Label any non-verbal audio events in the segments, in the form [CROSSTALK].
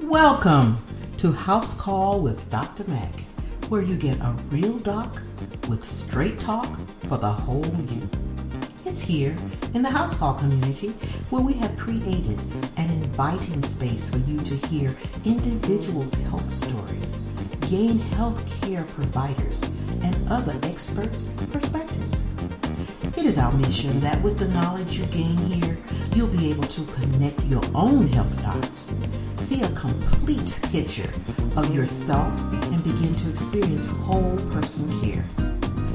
Welcome to House Call with Dr. Mac, where you get a real doc with straight talk for the whole you. It's here in the House Call community where we have created an inviting space for you to hear individuals' health stories, gain health care providers, and other experts' perspectives. It is our mission that with the knowledge you gain here, you'll be able to connect your own health dots, see a complete picture of yourself, and begin to experience whole person care.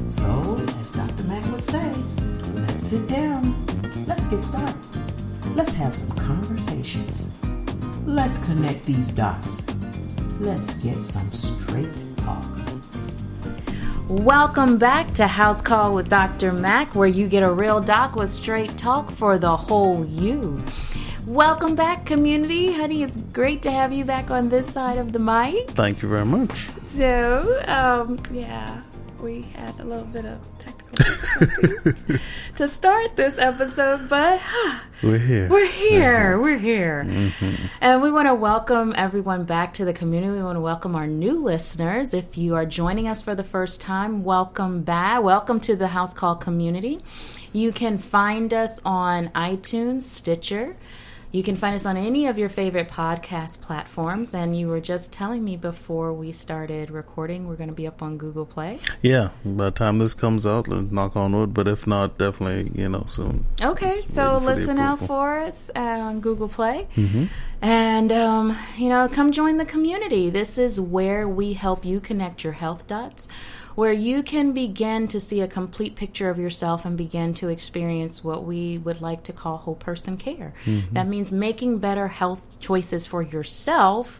So, as Dr. Mac would say, let's sit down, let's get started. Let's have some conversations. Let's connect these dots. Let's get some straight talk. Welcome back to House Call with Dr. Mac, where you get a real doc with straight talk for the whole you. Welcome back, community. Honey, it's great to have you back on this side of the mic. Thank you very much. So, um, yeah, we had a little bit of [LAUGHS] to start this episode, but [SIGHS] We're here. we're here. We're here. Mm-hmm. And we want to welcome everyone back to the community. We want to welcome our new listeners. If you are joining us for the first time, welcome back. Welcome to the House Call community. You can find us on iTunes, Stitcher. You can find us on any of your favorite podcast platforms. And you were just telling me before we started recording, we're going to be up on Google Play. Yeah, by the time this comes out, knock on wood. But if not, definitely, you know, soon. Okay, Just so waiting for the listen out for us uh, on Google Play. And, um, you know, come join the community. This is where we help you connect your health dots, where you can begin to see a complete picture of yourself and begin to experience what we would like to call whole person care. Mm-hmm. That means making better health choices for yourself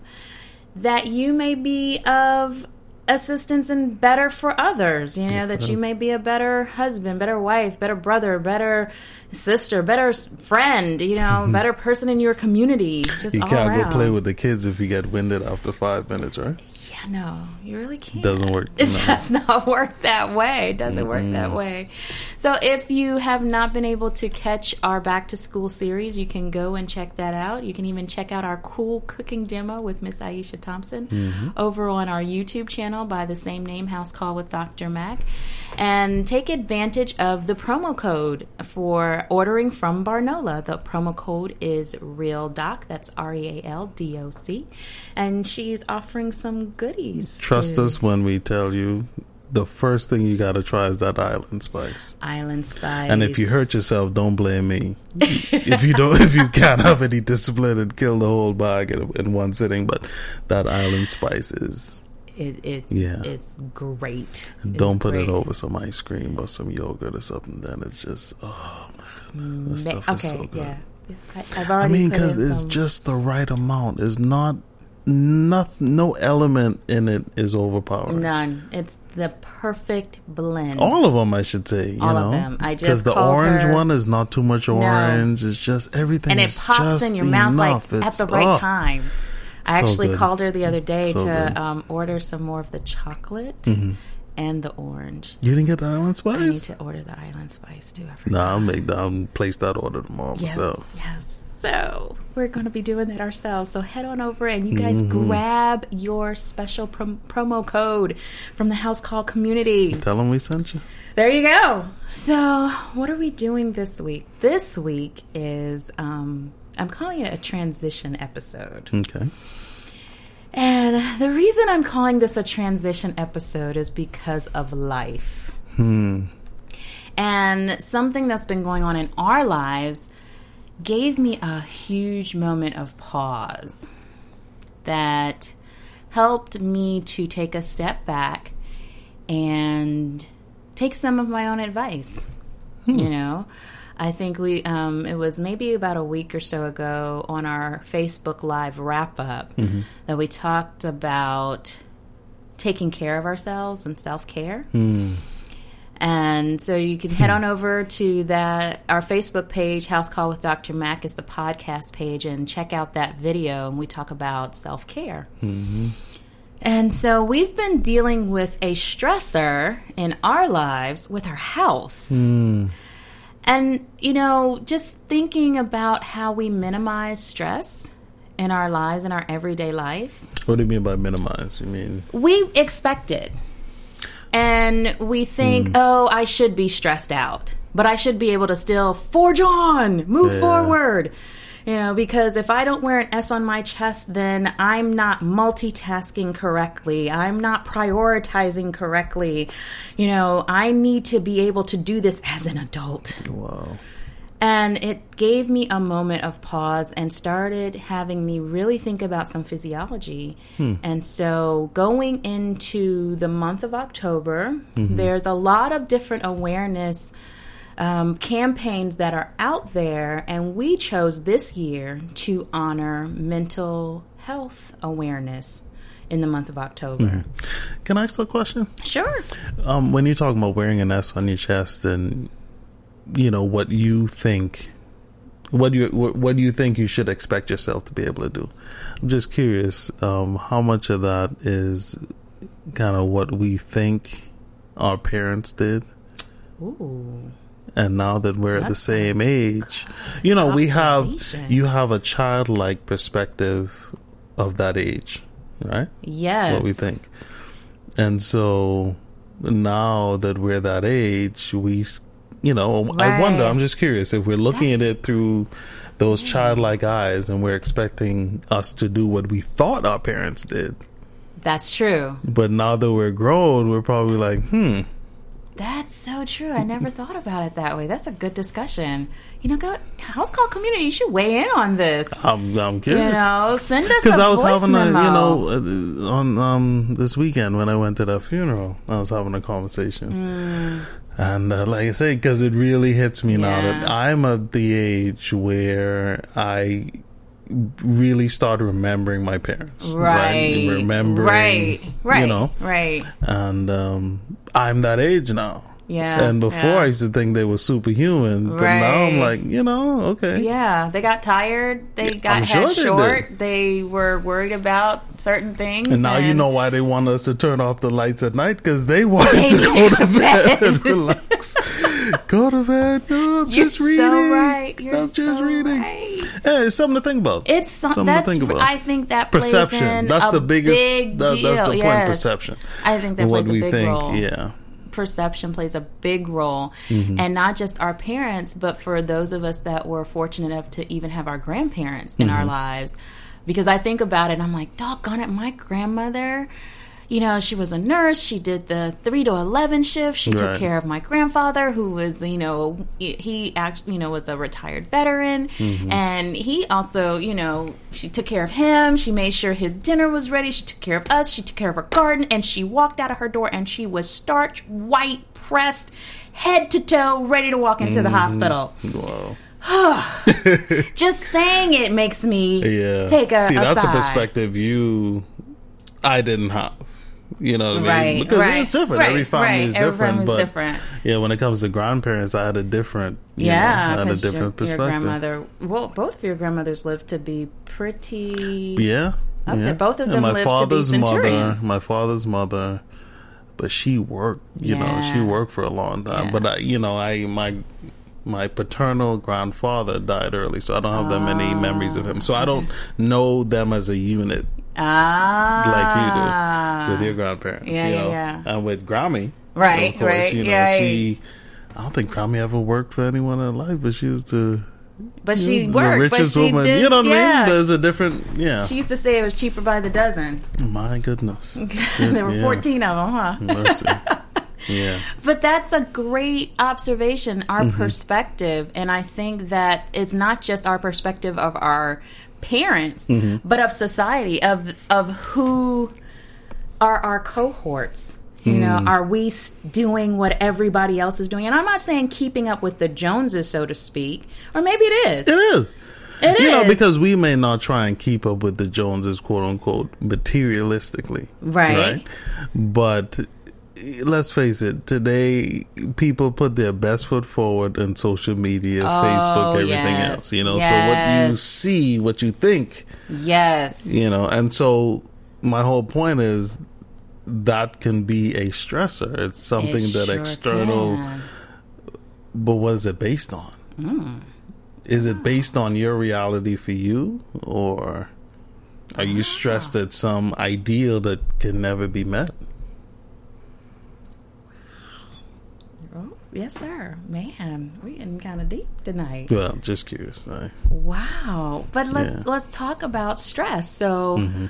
that you may be of assistance and better for others. You know, that you may be a better husband, better wife, better brother, better sister, better friend, you know, mm-hmm. better person in your community. Just You can't go play with the kids if you get winded after five minutes, right? Yeah, no, you really can't. Doesn't work. It No. does not work that way. It doesn't work that way. So, if you have not been able to catch our back to school series, you can go and check that out. You can even check out our cool cooking demo with Miss Aisha Thompson Mm-hmm. over on our YouTube channel by the same name, House Call with Dr. Mac. And take advantage of the promo code for ordering from Barnola. The promo code is Real Doc. That's R E A L D O C. And she's offering some goodies. Trust us mm. when we tell you the first thing you got to try is that island spice. Island Spice. And if you hurt yourself, don't blame me. [LAUGHS] if you don't, if you can't have any discipline and kill the whole bag in, in one sitting, but that island spice is. it, it's Yeah. it's great. It Don't put it over some ice cream or some yogurt or something. Then it's just oh my goodness, Ma- stuff is so good. yeah. I. I mean, because it's some- just the right amount. It's not, not, no element in it is overpowering. none. It's the perfect blend. All of them, I should say. You All know, of them. I just because the orange her- one is not too much orange. It's just everything, and it pops in your mouth like enough. at the right oh, time. I So actually good. called her the other day So. Mm-hmm. to um, order some more of the chocolate and the orange. You didn't get the island spice. I need to order the island spice too. No, forgot. I'll make that. I'll place that order tomorrow Yes, myself. yes. So we're going to be doing that ourselves. So head on over and you guys Mm-hmm. grab your special prom- promo code from the House Call community. Tell them we sent you. There you go. So what are we doing this week? This week is um, I'm calling it a transition episode. Okay. And the reason I'm calling this a transition episode is because of life. Hmm. And something that's been going on in our lives gave me a huge moment of pause that helped me to take a step back and take some of my own advice. You hmm. know, I think we, um, it was maybe about a week or so ago on our Facebook Live wrap up mm-hmm. that we talked about taking care of ourselves and self care. Hmm. And so you can head hmm. on over to that our Facebook page, House Call with Dr. Mac is the podcast page, and check out that video. And we talk about self care. Mm-hmm. And so we've been dealing with a stressor in our lives with our house. Hmm. And, you know, just thinking about how we minimize stress in our lives, in our everyday life, What do you mean by minimize? You mean we expect it. And we think, hmm. oh, I should be stressed out, but I should be able to still forge on, move Yeah. forward. You know, because if I don't wear an S on my chest, then I'm not multitasking correctly. I'm not prioritizing correctly. You know, I need to be able to do this as an adult. wow? And it gave me a moment of pause and started having me really think about some physiology. And so, going into the month of October, there's a lot of different awareness um, campaigns that are out there. And we chose this year to honor mental health awareness in the month of October. Can I ask a question? Sure. Um, when you're talking about wearing an S on your chest, and you know what you think, what do you what, do you think you should expect yourself to be able to do? I'm just curious, um, how much of that is kind of what we think our parents did, Ooh. and now that we're at the same age, you know, we have you have a childlike perspective of that age, right? Yes. what we think. And so now that we're that age, we, you know, I wonder, I'm just curious if we're looking at it through those childlike eyes and we're expecting us to do what we thought our parents did. That's true. But now that we're grown, we're probably like, hmm, That's so true. I never thought about it that way. That's a good discussion. You know, go house call community. You should weigh in on this. I'm, I'm You know, send us Because I was having a, you know, uh, on um this weekend when I went to that funeral, I was having a conversation, and uh, like I say, because it really hits me now that I'm at the age where I really start remembering my parents, right, Remembering, right, right, you know, right. and um, I'm that age now. Yeah, And before yeah. I used to think they were superhuman, but now I'm like, you know, okay. Yeah, they got tired. They got I'm head sure they short. They were worried about certain things. And now you know why they want us to turn off the lights at night because they wanted They to go to bed and [LAUGHS] [LAUGHS] relax. go to bed. No, I'm You're just reading. so right. You're I'm just so reading. right. Yeah, it's something to think about. It's some, Something to think about. I think that plays perception. That's the biggest. Big that- that's the point. yes. Perception. I think that what plays a we big think. role. Yeah. Perception plays a big role Mm-hmm. and not just our parents but for those of us that were fortunate enough to even have our grandparents in Mm-hmm. our lives because i think about it and i'm like doggone it my grandmother you know she was a nurse she did the 3 to 11 shift she took care of my grandfather who was you know he actually you know was a retired veteran Mm-hmm. and he also you know she took care of him she made sure his dinner was ready she took care of us she took care of her garden and she walked out of her door and she was starch white pressed head to toe ready to walk into Mm-hmm. the hospital Wow. [SIGHS] just saying it makes me Yeah. take a See, a that's a perspective you, I didn't have. You know what I mean? right Because right, it's different. right, Every family right. is Every different. but different yeah, when it comes to grandparents, I had a different. you know, I yeah, had a different your, your grandmother. Well, both of your grandmothers lived to be pretty. Yeah. Up yeah. there. Both of And them my lived to be father's mother, centurions. my father's mother, but she worked. You know, she worked for a long time. Yeah. But I, you know, I my my paternal grandfather died early, so I don't have that many memories of him. So I don't know them as a unit Ah, like you do with your grandparents. Yeah, you yeah, know? yeah. And with Grammy, Right, of course, right, you know, right. she. I don't think Grammy ever worked for anyone in her life, but she was the, But she the worked. richest but she woman. Did, you know what I yeah. mean? There's a different, yeah. She used to say it was cheaper by the dozen. My goodness, [LAUGHS] there were Yeah. 14 of them, huh? Mercy. [LAUGHS] yeah. But that's a great observation, our Mm-hmm. perspective. And I think that it's not just our perspective of our parents, Mm-hmm. but of society, of, of who are our cohorts. You Hmm. know, are we doing what everybody else is doing? And I'm not saying keeping up with the Joneses, so to speak, or maybe it is. It is. It you know, because we may not try and keep up with the Joneses, quote unquote, materialistically. Right. But eh, let's face it, today people put their best foot forward in social media, Facebook, everything Oh, yes. else. You know, so what you see, what you think, Yes. you know, and so my whole point is that can be a stressor. It's something It that sure external can. but what is it based on? Hmm. Is it based on your reality for you, or Are you stressed at some ideal that can never be met? Yes, sir. Man, we getting kind of deep tonight. Well, just curious. Wow. But let's Yeah. let's talk about stress. So mm-hmm.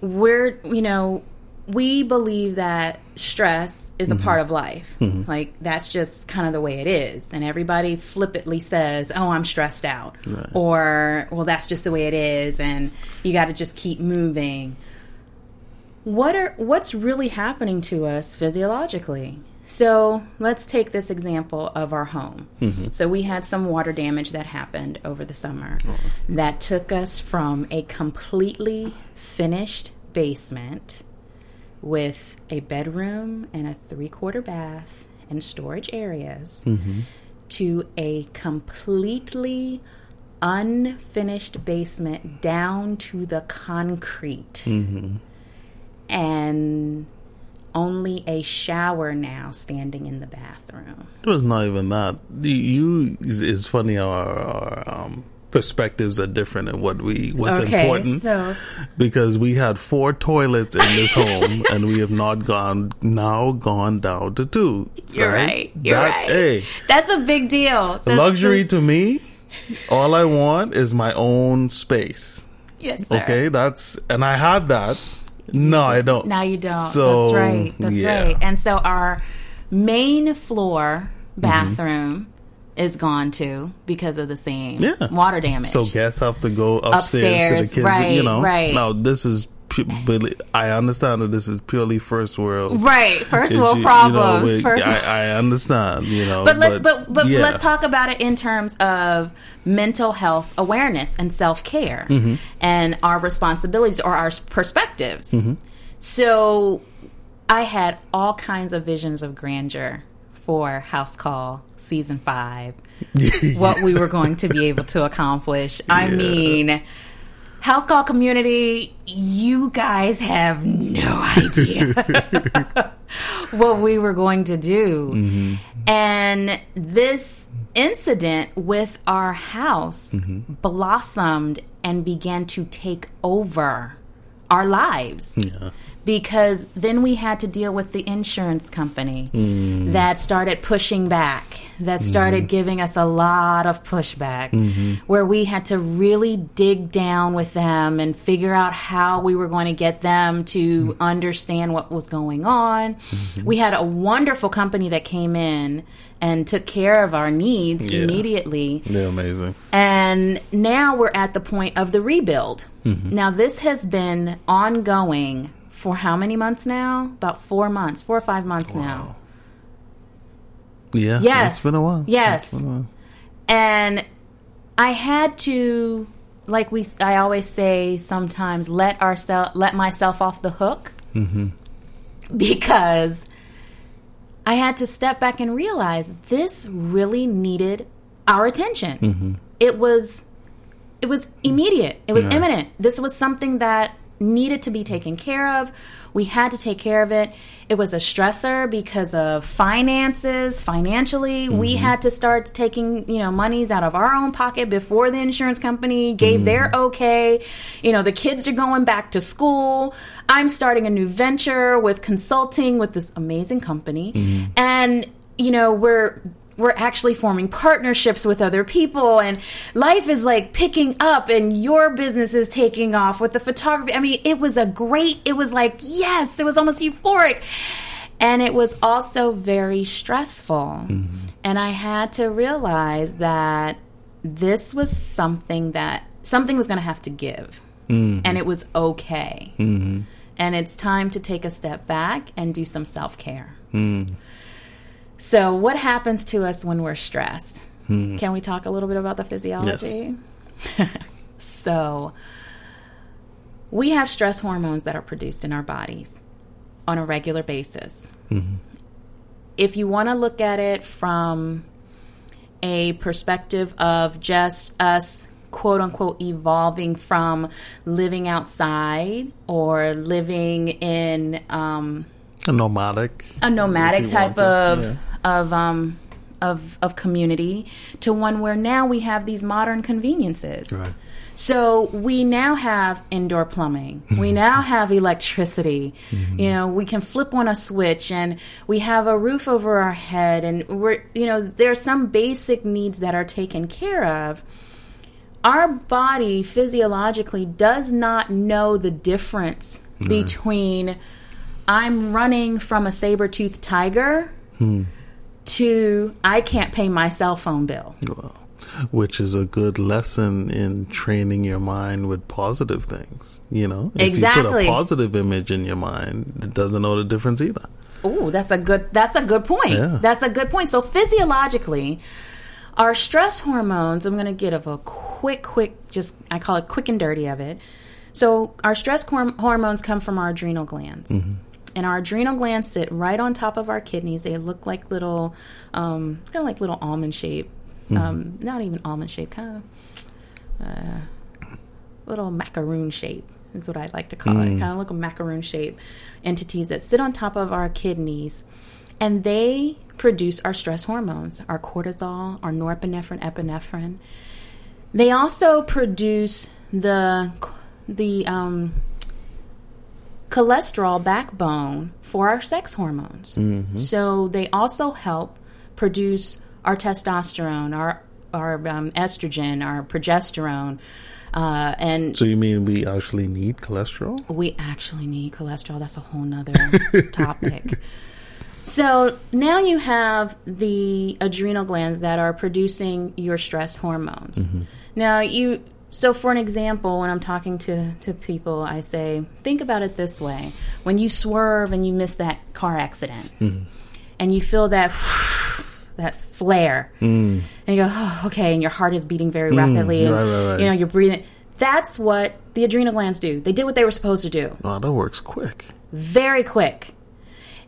we're, you know, we believe that stress is a mm-hmm. part of life. Mm-hmm. Like that's just kind of the way it is. And everybody flippantly says, "Oh, I'm stressed out." Right. Or, "Well, that's just the way it is and you got to just keep moving." What are what's really happening to us physiologically? So let's take this example of our home. Mm-hmm. So we had some water damage that happened over the summer oh. that took us from a completely finished basement with a bedroom and a three quarter bath and storage areas mm-hmm. to a completely unfinished basement down to the concrete. Mm-hmm. And only a shower now standing in the bathroom. it was not even that. You is funny. Our, our um, perspectives are different in what we what's okay, important. so because we had four toilets in this [LAUGHS] home and we have not gone now gone down to two. you're right. You're That- right. Hey, That's a big deal. That's luxury the- to me. All I want is my own space. yes, sir. Okay, that's and I had that. No, I don't. Now you don't. So, That's right. That's yeah. right. And so our main floor Mm-hmm. bathroom is gone too because of the same Yeah. water damage. So guests have to go upstairs, to the kids. right, you know, right. Now this is. Really- I understand that this is purely first world. right, first issue, world you know, problems. but first I, I understand. You know, but let but but yeah. let's talk about it in terms of mental health awareness and self care Mm-hmm. and our responsibilities or our perspectives. Mm-hmm. So I had all kinds of visions of grandeur for House Call season five. [LAUGHS] what we were going to be able to accomplish. I Yeah. mean. House call community, you guys have no [LAUGHS] idea [LAUGHS] what we were going to do. Mm-hmm. And this incident with our house mm-hmm. blossomed and began to take over our lives. Yeah. Because then we had to deal with the insurance company mm. that started pushing back, that started mm-hmm. giving us a lot of pushback, mm-hmm. where we had to really dig down with them and figure out how we were going to get them to mm-hmm. understand what was going on. We had a wonderful company that came in and took care of our needs Yeah. immediately. They're amazing. And now we're at the point of the rebuild. Mm-hmm. Now, this has been ongoing for how many months now? About four months, four or five months now. Yeah. Yes. It's been a while. Yes. A while. And I had to, like we, I always say sometimes, let ourselves, let myself off the hook, mm-hmm. because I had to step back and realize this really needed our attention. Mm-hmm. It was, it was immediate. It was Yeah. imminent. This was something that needed to be taken care of. We had to take care of it. It was a stressor because of finances, financially. We mm-hmm. had to start taking, you know, monies out of our own pocket before the insurance company gave their mm-hmm. okay. You know, the kids are going back to school. I'm starting a new venture with consulting with this amazing company. Mm-hmm. And, you know, we're we're actually forming partnerships with other people and life is like picking up and your business is taking off with the photography. I mean, it was a great, it was like, yes, it was almost euphoric. And it was also very stressful. Mm-hmm. And I had to realize that this was something that something was going to have to give. Mm-hmm. And it was okay. Mm-hmm. And it's time to take a step back and do some self care. So, what happens to us when we're stressed? Can we talk a little bit about the physiology? [LAUGHS] so, we have stress hormones that are produced in our bodies on a regular basis. If you want to look at it from a perspective of just us quote unquote evolving from living outside or living in um, A nomadic. a nomadic type of yeah. of um of of community to one where now we have these modern conveniences. Right. So we now have indoor plumbing. [LAUGHS] We now have electricity. You know, we can flip on a switch and we have a roof over our head and we're you know, there's some basic needs that are taken care of. Our body physiologically does not know the difference between I'm running from a saber-toothed tiger hmm. to I can't pay my cell phone bill. Well, which is a good lesson in training your mind with positive things. You know, if you put a positive image in your mind, it doesn't know the difference either. Oh, that's a good that's a good point. Yeah. That's a good point. So physiologically, our stress hormones, I'm going to get of a quick quick just I call it quick and dirty of it. So our stress horm- hormones come from our adrenal glands. Mm-hmm. And our adrenal glands sit right on top of our kidneys. They look like little, um, kind of like little almond shape. Um, not even almond shape, kind of uh, little macaroon shape is what I'd like to call it. Kind of like a macaroon shape entities that sit on top of our kidneys, and they produce our stress hormones, our cortisol, our norepinephrine, epinephrine. They also produce the the um, cholesterol backbone for our sex hormones. So they also help produce our testosterone, our our um, estrogen, our progesterone, uh, and So you mean we actually need cholesterol? we actually need cholesterol. That's a whole nother [LAUGHS] topic. So now you have the adrenal glands that are producing your stress hormones. Now you so for an example, when I'm talking to, to people, I say, think about it this way. When you swerve and you miss that car accident hmm. and you feel that [SIGHS] that flare hmm. and you go, oh, okay, and your heart is beating very hmm. rapidly and right, right, right. you know, you're breathing. That's what the adrenal glands do. They did what they were supposed to do. Wow, that works quick. Very quick.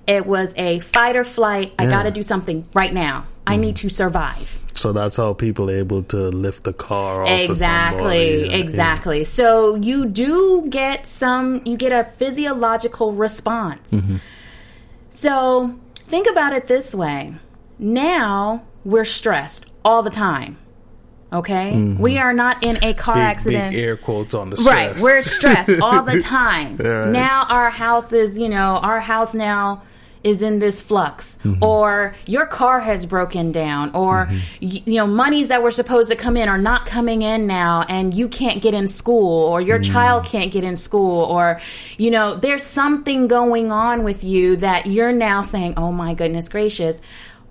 It was a fight or flight. I got to do something right now. I need to survive. So that's how people are able to lift the car off. of Exactly. Yeah, exactly. So you do get some, you get a physiological response. Mm-hmm. So think about it this way. Now we're stressed all the time. Okay? We are not in a car Mm-hmm. Big, accident. big air quotes on the Right. We're stressed all the [LAUGHS] time. Right. Now our house is, you know, our house now is in this flux Mm-hmm. or your car has broken down or Mm-hmm. y- you know monies that were supposed to come in are not coming in now and you can't get in school or your Mm. child can't get in school or you know there's something going on with you that you're now saying oh my goodness gracious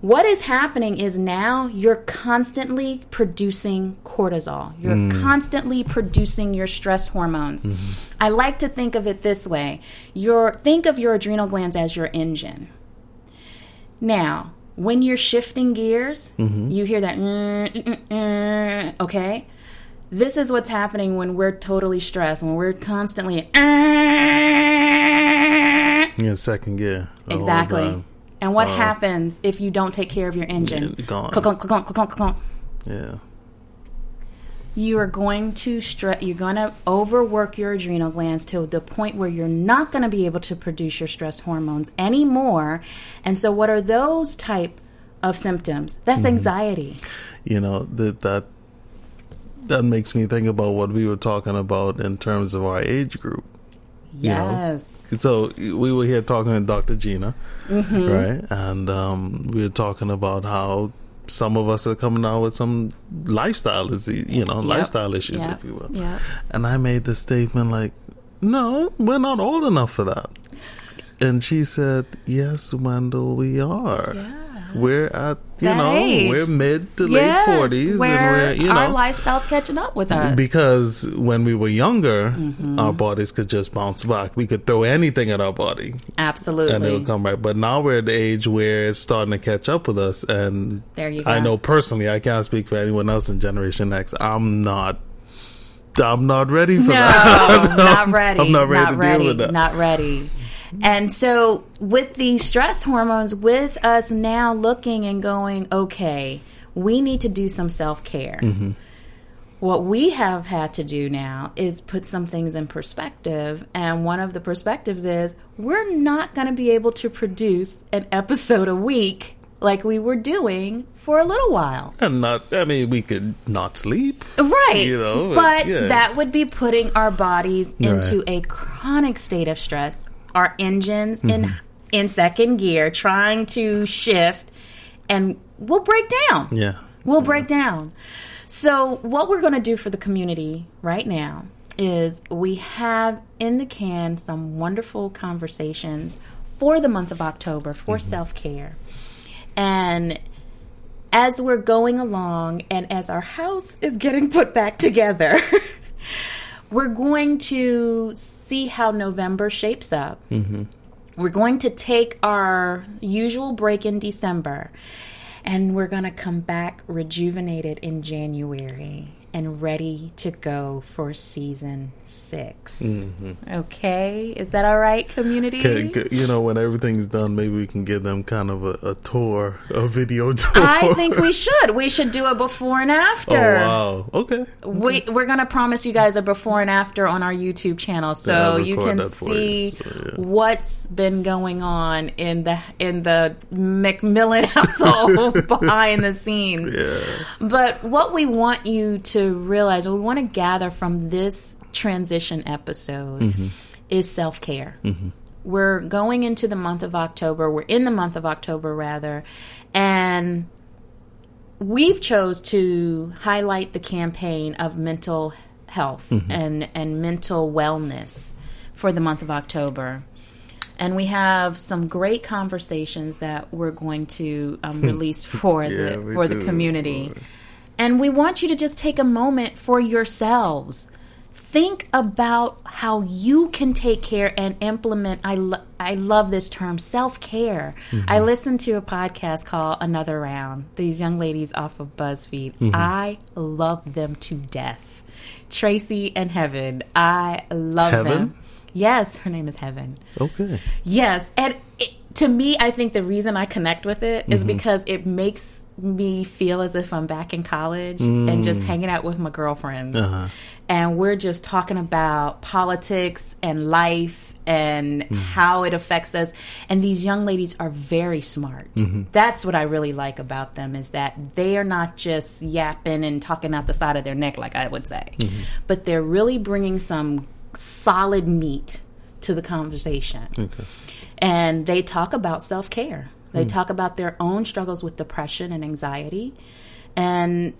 what is happening is now you're constantly producing cortisol. You're constantly producing your stress hormones. I like to think of it this way. Your think of your adrenal glands as your engine. Now, when you're shifting gears, you hear that "Mm, mm, mm, mm," okay? This is what's happening when we're totally stressed, when we're constantly in second gear. Exactly. And what happens if you don't take care of your engine? Yeah, gone. Clunk, clunk, clunk, clunk, clunk. Yeah. You are going to stre- you're going to overwork your adrenal glands to the point where you're not going to be able to produce your stress hormones anymore. And so what are those type of symptoms? That's mm-hmm. anxiety. You know that that that makes me think about what we were talking about in terms of our age group. You know? Yes. So we were here talking to Dr. Gina, Mm-hmm. right? And um, we were talking about how some of us are coming out with some lifestyle disease, you know, lifestyle issues, Yep. if you will. Yep. And I made the statement like, "No, we're not old enough for that." And she said, "Yes, Wendell, we are. Yeah. We're at you know age. we're mid to Yes, late forties, and we're you know our lifestyle's catching up with us. because when we were younger, Mm-hmm. our bodies could just bounce back. We could throw anything at our body Absolutely. and it would come back. But now we're at the age where it's starting to catch up with us. And There you go. I know personally, I can't speak for anyone else in Generation X. I'm not. I'm not ready for no, that. [LAUGHS] not ready. I'm not ready not to ready. deal with that. Not ready. And so, with these stress hormones, with us now looking and going, okay, we need to do some self care. Mm-hmm. What we have had to do now is put some things in perspective. And one of the perspectives is we're not going to be able to produce an episode a week like we were doing for a little while. And not, I mean, we could not sleep. Right. You know, but yeah. that would be putting our bodies into Right. a chronic state of stress. Our engines Mm-hmm. in in second gear trying to shift and we'll break down. Yeah. We'll break down. So, what we're going to do for the community right now is we have in the can some wonderful conversations for the month of October for self care. And as we're going along and as our house is getting put back together, [LAUGHS] we're going to see how November shapes up. Mm-hmm. We're going to take our usual break in December and we're going to come back rejuvenated in January and ready to go for season 6 mm-hmm. Okay, is that all right, community? Can- can- you know, when everything's done, maybe we can give them kind of a, a tour, a video [LAUGHS] tour. I think we should. We should do a before and after. Oh wow! Okay. We, we're going to promise you guys a before and after on our YouTube channel, so Yeah, you can see you. So, yeah. what's been going on in the in the McMillan [LAUGHS] household [LAUGHS] behind the scenes. Yeah. But what we want you to realize, what we want to gather from this transition episode Mm-hmm. is self care. We're going into the month of October. We're in the month of October, rather, and we've chose to highlight the campaign of mental health and and mental wellness for the month of October. And we have some great conversations that we're going to um, [LAUGHS] release for Yeah, the for the community. And we want you to just take a moment for yourselves. Think about how you can take care and implement. I, lo- I love this term, self care. Mm-hmm. I listened to a podcast called Another Round, these young ladies off of BuzzFeed. Mm-hmm. I love them to death. Tracy and Heaven, I love Heaven? them. Yes, her name is Heaven. Oh, okay. Yes, and to me, I think the reason I connect with it is Mm-hmm. because it makes me feel as if I'm back in college and just hanging out with my girlfriends, Mm. Uh-huh. and we're just talking about politics and life and Mm-hmm. how it affects us. And these young ladies are very smart. Mm-hmm. That's what I really like about them is that they are not just yapping and talking out the side of their neck, like I would say, Mm-hmm. but they're really bringing some solid meat to the conversation Okay. And they talk about self care. They talk about their own struggles with depression and anxiety. And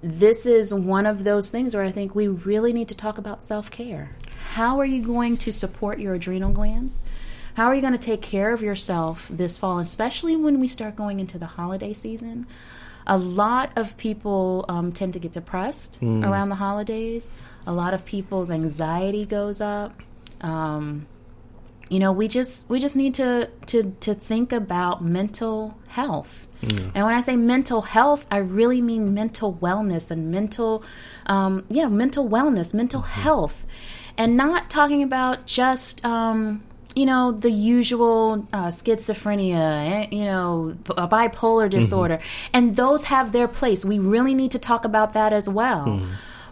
this is one of those things where I think we really need to talk about self care. How are you going to support your adrenal glands? How are you going to take care of yourself this fall, especially when we start going into the holiday season? A lot of people um, tend to get depressed around the holidays. A lot of people's anxiety goes up. Um, you know we just we just need to to to think about mental health. And when i say mental health i really mean mental wellness and mental um, yeah mental wellness mental health. And not talking about just um, you know the usual uh, schizophrenia eh, you know bipolar disorder. And those have their place. We really need to talk about that as well.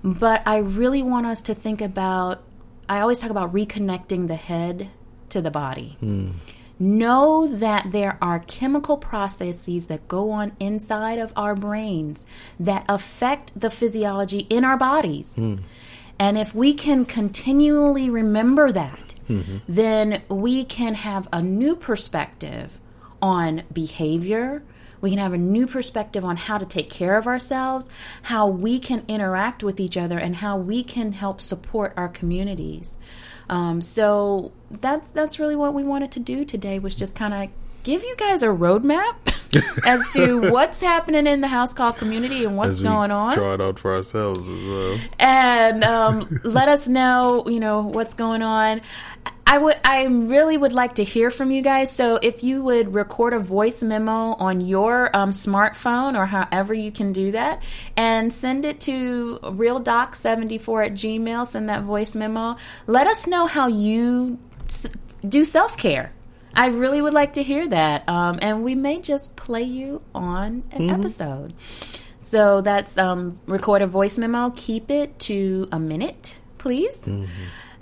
But i really want us to think about i always talk about reconnecting the head to the body. Hmm. Know that there are chemical processes that go on inside of our brains that affect the physiology in our bodies. Hmm. And if we can continually remember that, mm-hmm. then we can have a new perspective on behavior. We can have a new perspective on how to take care of ourselves, how we can interact with each other, and how we can help support our communities. Um, so that's that's really what we wanted to do today was just kind of give you guys a roadmap [LAUGHS] as to what's happening in the house call community and what's going on Draw it out for ourselves as well. and um, [LAUGHS] let us know, you know, what's going on. I would, I really would like to hear from you guys. So if you would record a voice memo on your um, smartphone or however you can do that, and send it to realdoc74 at Gmail. Send that voice memo. Let us know how you do self care. I really would like to hear that, um, and we may just play you on an episode. So that's um, record a voice memo. Keep it to a minute, please.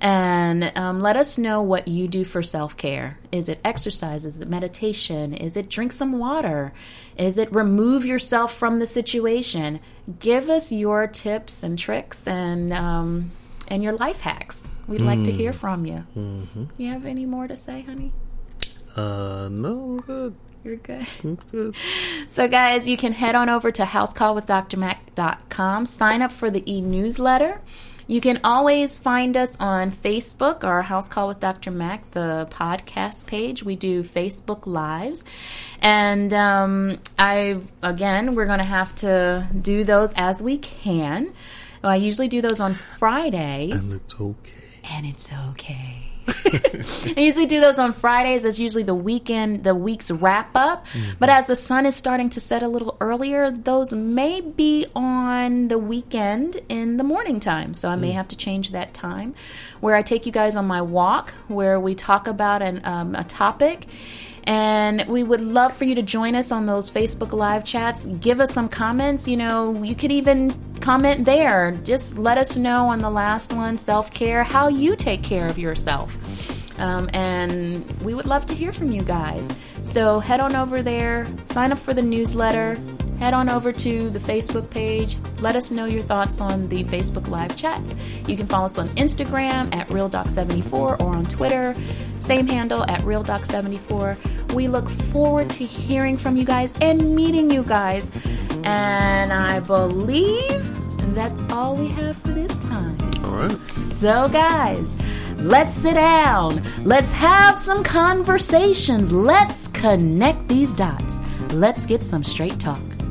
And um, let us know what you do for self care. Is it exercise? Is it meditation? Is it drink some water? Is it remove yourself from the situation? Give us your tips and tricks and um, and your life hacks. We'd like to hear from you. Mm-hmm. You have any more to say, honey? Uh, no, I'm good. You're good. I'm good. [LAUGHS] So, guys, you can head on over to housecallwithdrmac.com, sign up for the e newsletter. You can always find us on Facebook, our House Call with Dr. Mac, the podcast page. We do Facebook Lives. And um, I, again, we're going to have to do those as we can. I usually do those on Fridays And it's okay. And it's okay. [LAUGHS] I usually do those on Fridays. That's usually the weekend, the week's wrap up. But as the sun is starting to set a little earlier, those may be on the weekend in the morning time. So I may have to change that time where I take you guys on my walk, where we talk about an, um, a topic. And we would love for you to join us on those Facebook Live chats. Give us some comments. You know, you could even comment there. Just let us know on the last one, self care, how you take care of yourself. Um, and we would love to hear from you guys. So head on over there, sign up for the newsletter, head on over to the Facebook page. Let us know your thoughts on the Facebook Live chats. You can follow us on Instagram at RealDoc74 or on Twitter, same handle at RealDoc74. We look forward to hearing from you guys and meeting you guys. And I believe that's all we have for this time. All right. So, guys, let's sit down. Let's have some conversations. Let's connect these dots. Let's get some straight talk.